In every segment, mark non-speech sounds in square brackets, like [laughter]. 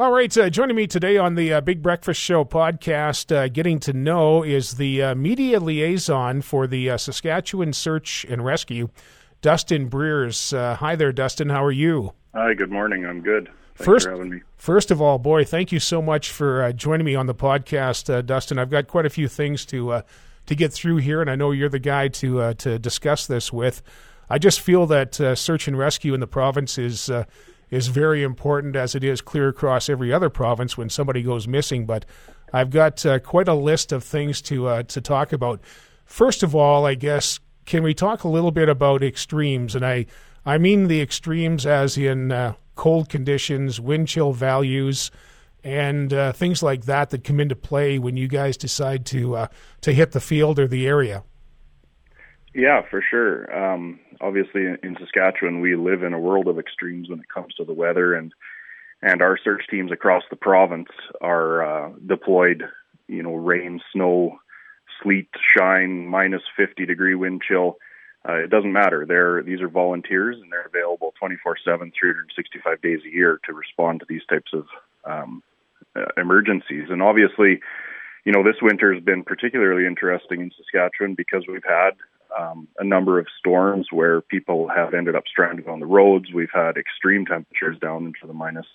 All right, uh, joining me today on the uh, Big Breakfast Show podcast, uh, getting to know is the uh, media liaison for the uh, Saskatchewan Search and Rescue, Dustin Brears. Uh, hi there, Dustin. How are you? Hi. Good morning. I'm good. Thanks first, for having me. First of all, boy, thank you so much for joining me on the podcast, Dustin. I've got quite a few things to to get through here, and I know you're the guy to to discuss this with. I just feel that search and rescue in the province is is very important as it is clear across every other province when somebody goes missing. But I've got uh, quite a list of things to uh, to talk about. First of all, I guess can we talk a little bit about extremes? And I I mean the extremes as in uh, cold conditions, wind chill values, and uh, things like that that come into play when you guys decide to uh, to hit the field or the area. Yeah, for sure. Um, obviously, in Saskatchewan, we live in a world of extremes when it comes to the weather, and and our search teams across the province are uh, deployed. You know, rain, snow, sleet, shine, minus 50 degree wind chill. Uh, it doesn't matter. They're these are volunteers, and they're available 24/7, 365 days a year to respond to these types of um, uh, emergencies. And obviously, you know, this winter has been particularly interesting in Saskatchewan because we've had um, a number of storms where people have ended up stranded on the roads. We've had extreme temperatures down into the minus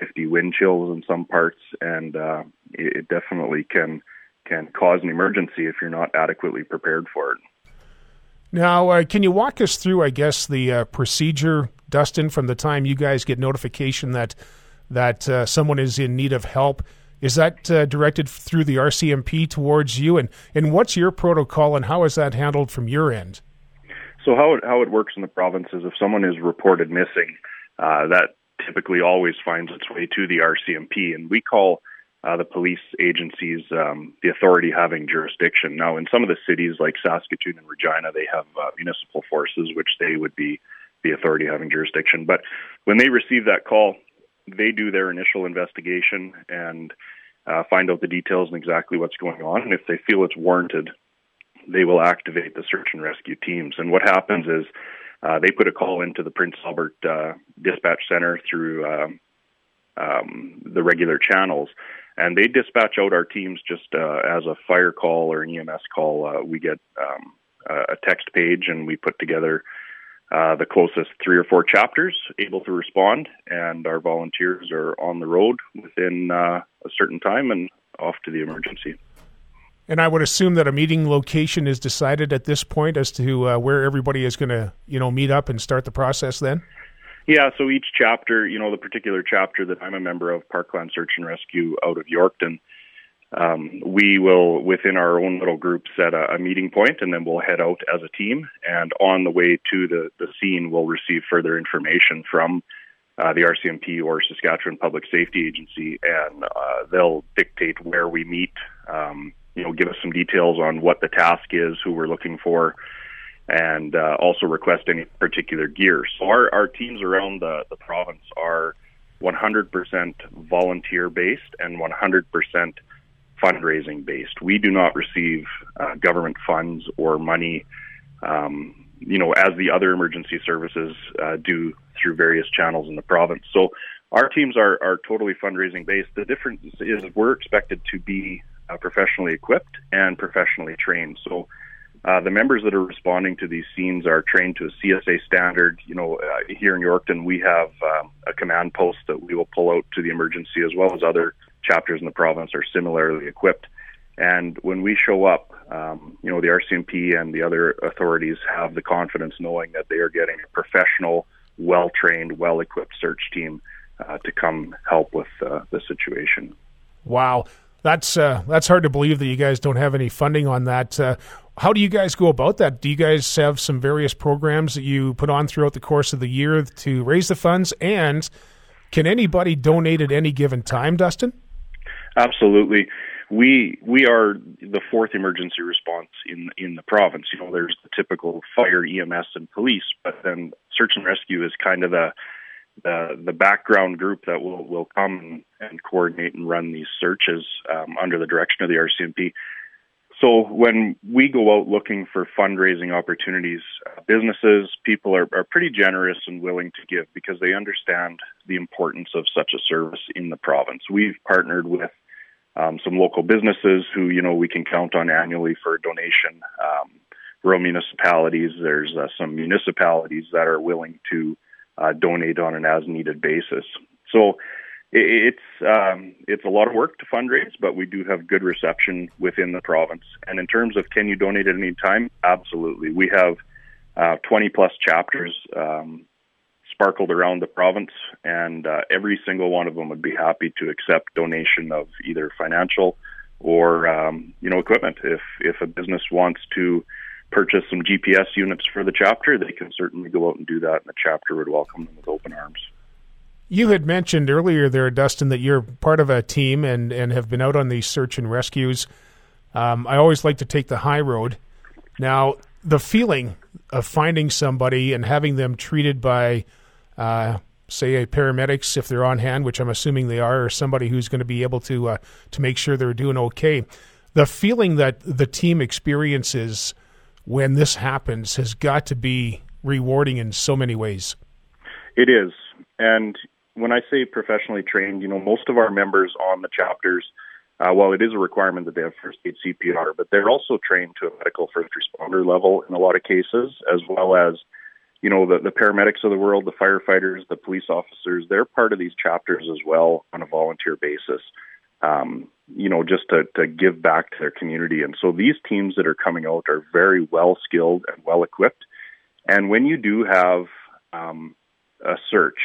50 wind chills in some parts, and uh, it definitely can can cause an emergency if you're not adequately prepared for it. Now, uh, can you walk us through, I guess, the uh, procedure, Dustin, from the time you guys get notification that that uh, someone is in need of help? Is that uh, directed through the RCMP towards you? And, and what's your protocol and how is that handled from your end? So, how it, how it works in the province is if someone is reported missing, uh, that typically always finds its way to the RCMP. And we call uh, the police agencies um, the authority having jurisdiction. Now, in some of the cities like Saskatoon and Regina, they have uh, municipal forces, which they would be the authority having jurisdiction. But when they receive that call, they do their initial investigation and uh, find out the details and exactly what's going on. And if they feel it's warranted, they will activate the search and rescue teams. And what happens is uh, they put a call into the Prince Albert uh, Dispatch Center through um, um, the regular channels, and they dispatch out our teams just uh, as a fire call or an EMS call. Uh, we get um, a text page, and we put together uh, the closest three or four chapters able to respond, and our volunteers are on the road within uh, a certain time and off to the emergency. And I would assume that a meeting location is decided at this point as to uh, where everybody is going to, you know, meet up and start the process. Then. Yeah. So each chapter, you know, the particular chapter that I'm a member of, Parkland Search and Rescue out of Yorkton, um, we will, within our own little group, set a, a, meeting point, and then we'll head out as a team. And on the way to the, the scene, we'll receive further information from uh, the RCMP or Saskatchewan Public Safety Agency, and uh, they'll dictate where we meet. Um, you know, give us some details on what the task is, who we're looking for, and uh, also request any particular gear. So our, our teams around the, the province are 100% volunteer based and 100% fundraising based. We do not receive uh, government funds or money, um, you know, as the other emergency services uh, do through various channels in the province. So our teams are, are totally fundraising based. The difference is we're expected to be uh, professionally equipped and professionally trained. So uh, the members that are responding to these scenes are trained to a CSA standard. You know, uh, here in Yorkton, we have um, a command post that we will pull out to the emergency, as well as other chapters in the province are similarly equipped. And when we show up, um, you know, the RCMP and the other authorities have the confidence knowing that they are getting a professional, well trained, well equipped search team uh, to come help with uh, the situation. Wow. That's uh, that's hard to believe that you guys don't have any funding on that. Uh, how do you guys go about that? Do you guys have some various programs that you put on throughout the course of the year to raise the funds? And can anybody donate at any given time, Dustin? Absolutely. We we are the fourth emergency response in in the province. You know, there's the typical fire, EMS, and police, but then search and rescue is kind of the the, the background group that will will come and, coordinate and run these searches um, under the direction of the RCMP. So when we go out looking for fundraising opportunities, uh, businesses, people are, are pretty generous and willing to give because they understand the importance of such a service in the province. We've partnered with um, some local businesses who, you know, we can count on annually for a donation. Um, rural municipalities, there's uh, some municipalities that are willing to uh, donate on an as needed basis. So it's um, it's a lot of work to fundraise, but we do have good reception within the province. And in terms of can you donate at any time, absolutely. We have uh, 20 plus chapters um, sparkled around the province, and uh, every single one of them would be happy to accept donation of either financial or um, you know equipment. If if a business wants to purchase some GPS units for the chapter, they can certainly go out and do that, and the chapter would welcome them with open arms. You had mentioned earlier there, Dustin, that you're part of a team and, and have been out on these search and rescues. Um, I always like to take the high road. Now, the feeling of finding somebody and having them treated by, uh, say, a paramedics if they're on hand, which I'm assuming they are, or somebody who's going to be able to uh, to make sure they're doing okay. The feeling that the team experiences when this happens has got to be rewarding in so many ways. It is, and when I say professionally trained, you know, most of our members on the chapters, uh, it is a requirement that they have first aid CPR, but they're also trained to a medical first responder level in a lot of cases, as well as, you know, the, the paramedics of the world, the firefighters, the police officers, they're part of these chapters as well on a volunteer basis. Um, you know, just to, to give back to their community. And so these teams that are coming out are very well skilled and well equipped. And when you do have um, a search.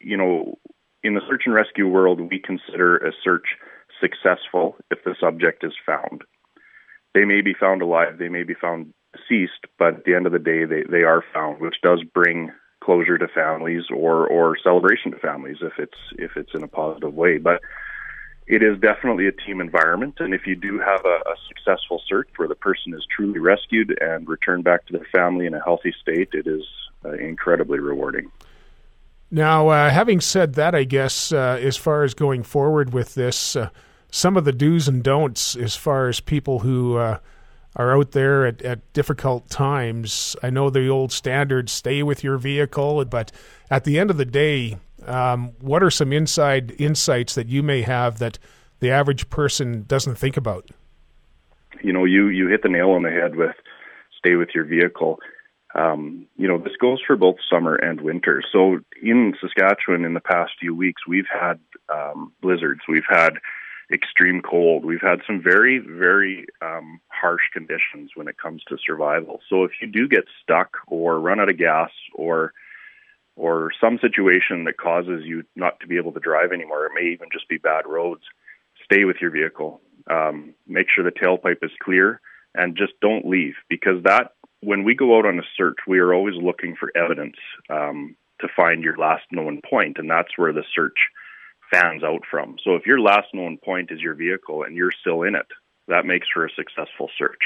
You know, in the search and rescue world, we consider a search successful if the subject is found. They may be found alive, they may be found deceased, but at the end of the day, they, they are found, which does bring closure to families or, or celebration to families if it's if it's in a positive way. But it is definitely a team environment, and if you do have a, a successful search where the person is truly rescued and returned back to their family in a healthy state, it is uh, incredibly rewarding. Now, uh, having said that, I guess uh, as far as going forward with this, uh, some of the do's and don'ts as far as people who uh, are out there at, at, difficult times. I know the old standard stay with your vehicle, but at the end of the day, um, what are some inside insights that you may have that the average person doesn't think about? You know, you, you hit the nail on the head with stay with your vehicle um, you know, this goes for both summer and winter. So in Saskatchewan, in the past few weeks, we've had um, blizzards, we've had extreme cold, we've had some very, very um, harsh conditions when it comes to survival. So if you do get stuck or run out of gas or or some situation that causes you not to be able to drive anymore, it may even just be bad roads. Stay with your vehicle. Um, make sure the tailpipe is clear and just don't leave because that when we go out on a search, we are always looking for evidence um, to find your last known point, and that's where the search fans out from. So if your last known point is your vehicle and you're still in it, that makes for a successful search.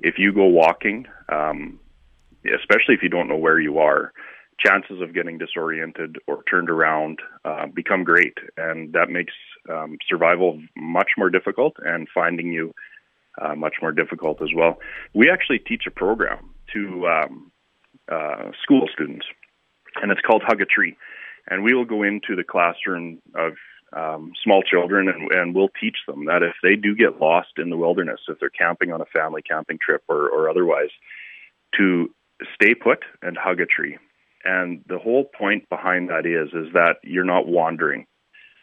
If you go walking, um, especially if you don't know where you are, chances of getting disoriented or turned around uh, become great, and that makes um, survival much more difficult and finding you uh, much more difficult as well. We actually teach a program to um, uh, school students, and it's called Hug a Tree. And we will go into the classroom of um, small children and, and we'll teach them that if they do get lost in the wilderness, if they're camping on a family camping trip or, or otherwise, to stay put and hug a tree. And the whole point behind that is is that you're not wandering.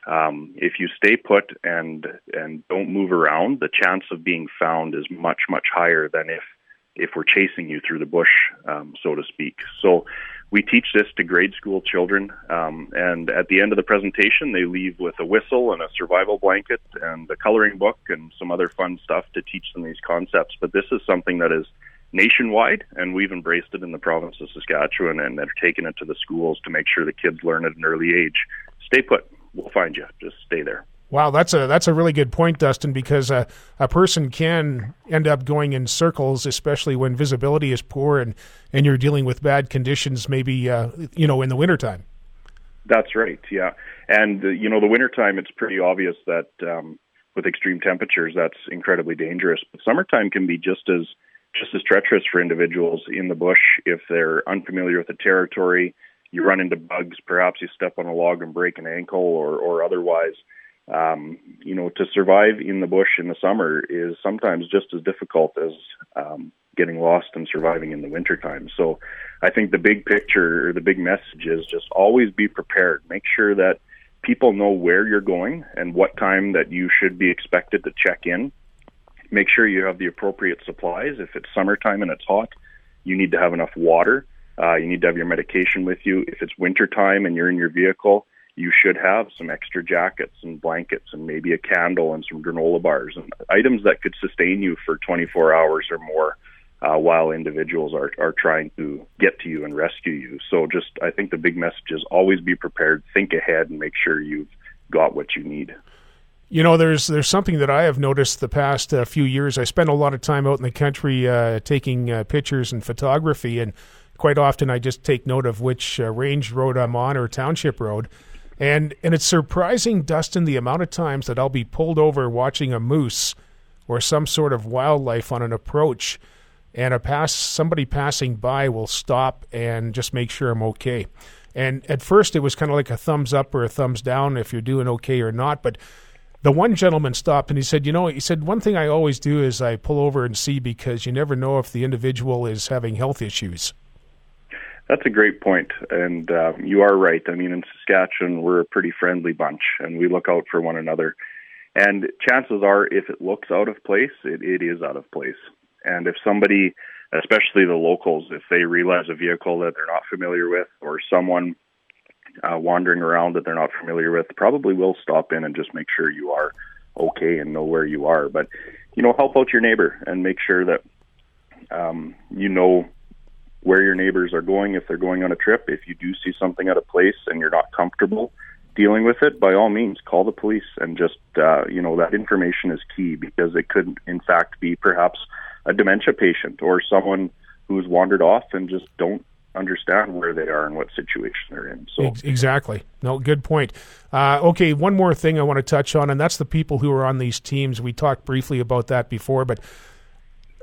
Um, if you stay put and and don't move around, the chance of being found is much much higher than if if we're chasing you through the bush, um, so to speak. So we teach this to grade school children, um, and at the end of the presentation, they leave with a whistle and a survival blanket and a coloring book and some other fun stuff to teach them these concepts. But this is something that is nationwide, and we've embraced it in the province of Saskatchewan and are taking it to the schools to make sure the kids learn at an early age. Stay put we'll find you. Just stay there. Wow, that's a that's a really good point, Dustin, because uh, a person can end up going in circles, especially when visibility is poor and, and you're dealing with bad conditions, maybe uh, you know in the wintertime. That's right, yeah. And uh, you know, the wintertime, it's pretty obvious that um, with extreme temperatures, that's incredibly dangerous. But summertime can be just as just as treacherous for individuals in the bush if they're unfamiliar with the territory. You run into bugs, perhaps you step on a log and break an ankle, or or otherwise. Um, you know, to survive in the bush in the summer is sometimes just as difficult as um, getting lost and surviving in the wintertime. So I think the big picture or the big message is just always be prepared. Make sure that people know where you're going and what time that you should be expected to check in make sure you have the appropriate supplies. If it's summertime and it's hot, you need to have enough water. Uh, you need to have your medication with you. If it's wintertime and you're in your vehicle, you should have some extra jackets and blankets and maybe a candle and some granola bars and items that could sustain you for 24 hours or more uh, while individuals are, are trying to get to you and rescue you. So just, I think the big message is always be prepared, think ahead, and make sure you've got what you need. You know, there's there's something that I have noticed the past uh, few years. I spend a lot of time out in the country uh, taking uh, pictures and photography, and quite often I just take note of which uh, range road I'm on or township road. And and it's surprising, Dustin, the amount of times that I'll be pulled over watching a moose or some sort of wildlife on an approach, and a pass somebody passing by will stop and just make sure I'm okay. And at first, it was kind of like a thumbs up or a thumbs down if you're doing okay or not, but the one gentleman stopped and he said, "You know," he said, "one thing I always do is I pull over and see because you never know if the individual is having health issues." That's a great point, and um, you are right. I mean, in Saskatchewan, we're a pretty friendly bunch, and we look out for one another. And chances are, if it looks out of place, it, it is out of place. And if somebody, especially the locals, if they realize a vehicle that they're not familiar with, or someone uh, wandering around that they're not familiar with, probably will stop in and just make sure you are okay and know where you are. But you know, help out your neighbor and make sure that um, you know where your neighbors are going if they're going on a trip. If you do see something out of place and you're not comfortable dealing with it, by all means, call the police and just uh, you know that information is key because it could in fact be perhaps a dementia patient or someone who's wandered off and just don't understand where they are and what situation they're in. So exactly, no, good point. Uh, okay, one more thing I want to touch on, and that's the people who are on these teams. We talked briefly about that before, but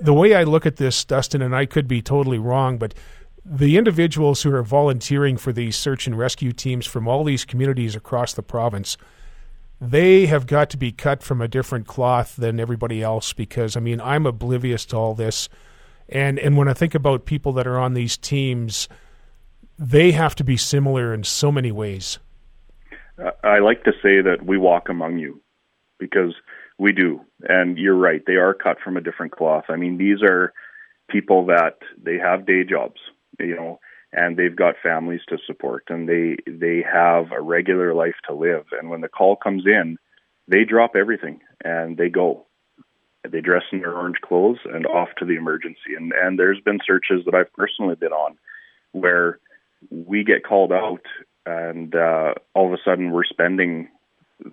the way I look at this, Dustin, and I could be totally wrong, but the individuals who are volunteering for these search and rescue teams from all these communities across the province they have got to be cut from a different cloth than everybody else because I mean I'm oblivious to all this and and when I think about people that are on these teams, they have to be similar in so many ways. I like to say that we walk among you because we do. And you're right, they are cut from a different cloth. I mean, these are people that they have day jobs, you know, and they've got families to support and they they have a regular life to live. And when the call comes in, they drop everything and they go they dress in their orange clothes and off to the emergency. And and there's been searches that I've personally been on where we get called out and uh, all of a sudden we're spending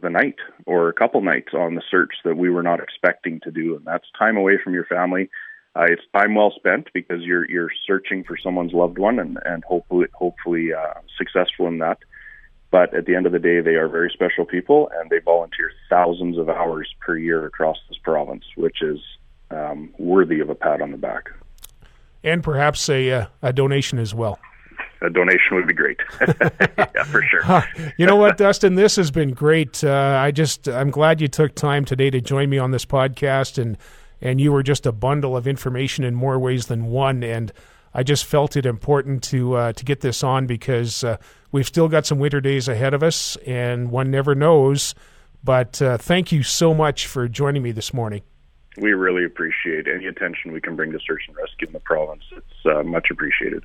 the night or a couple nights on the search that we were not expecting to do, and that's time away from your family. Uh, it's time well spent because you're you're searching for someone's loved one and and hopefully hopefully uh, successful in that. But at the end of the day, they are very special people, and they volunteer thousands of hours per year across this province, which is um, worthy of a pat on the back. And perhaps a, uh, a donation as well. A donation would be great. [laughs] yeah, for sure. you know what, Dustin? This has been great. Uh, I just I'm glad you took time today to join me on this podcast, and and you were just a bundle of information in more ways than one. And I just felt it important to uh, to get this on because uh, we've still got some winter days ahead of us, and one never knows. But uh, thank you so much for joining me this morning. We really appreciate any attention we can bring to search and rescue in the province. It's uh, much appreciated.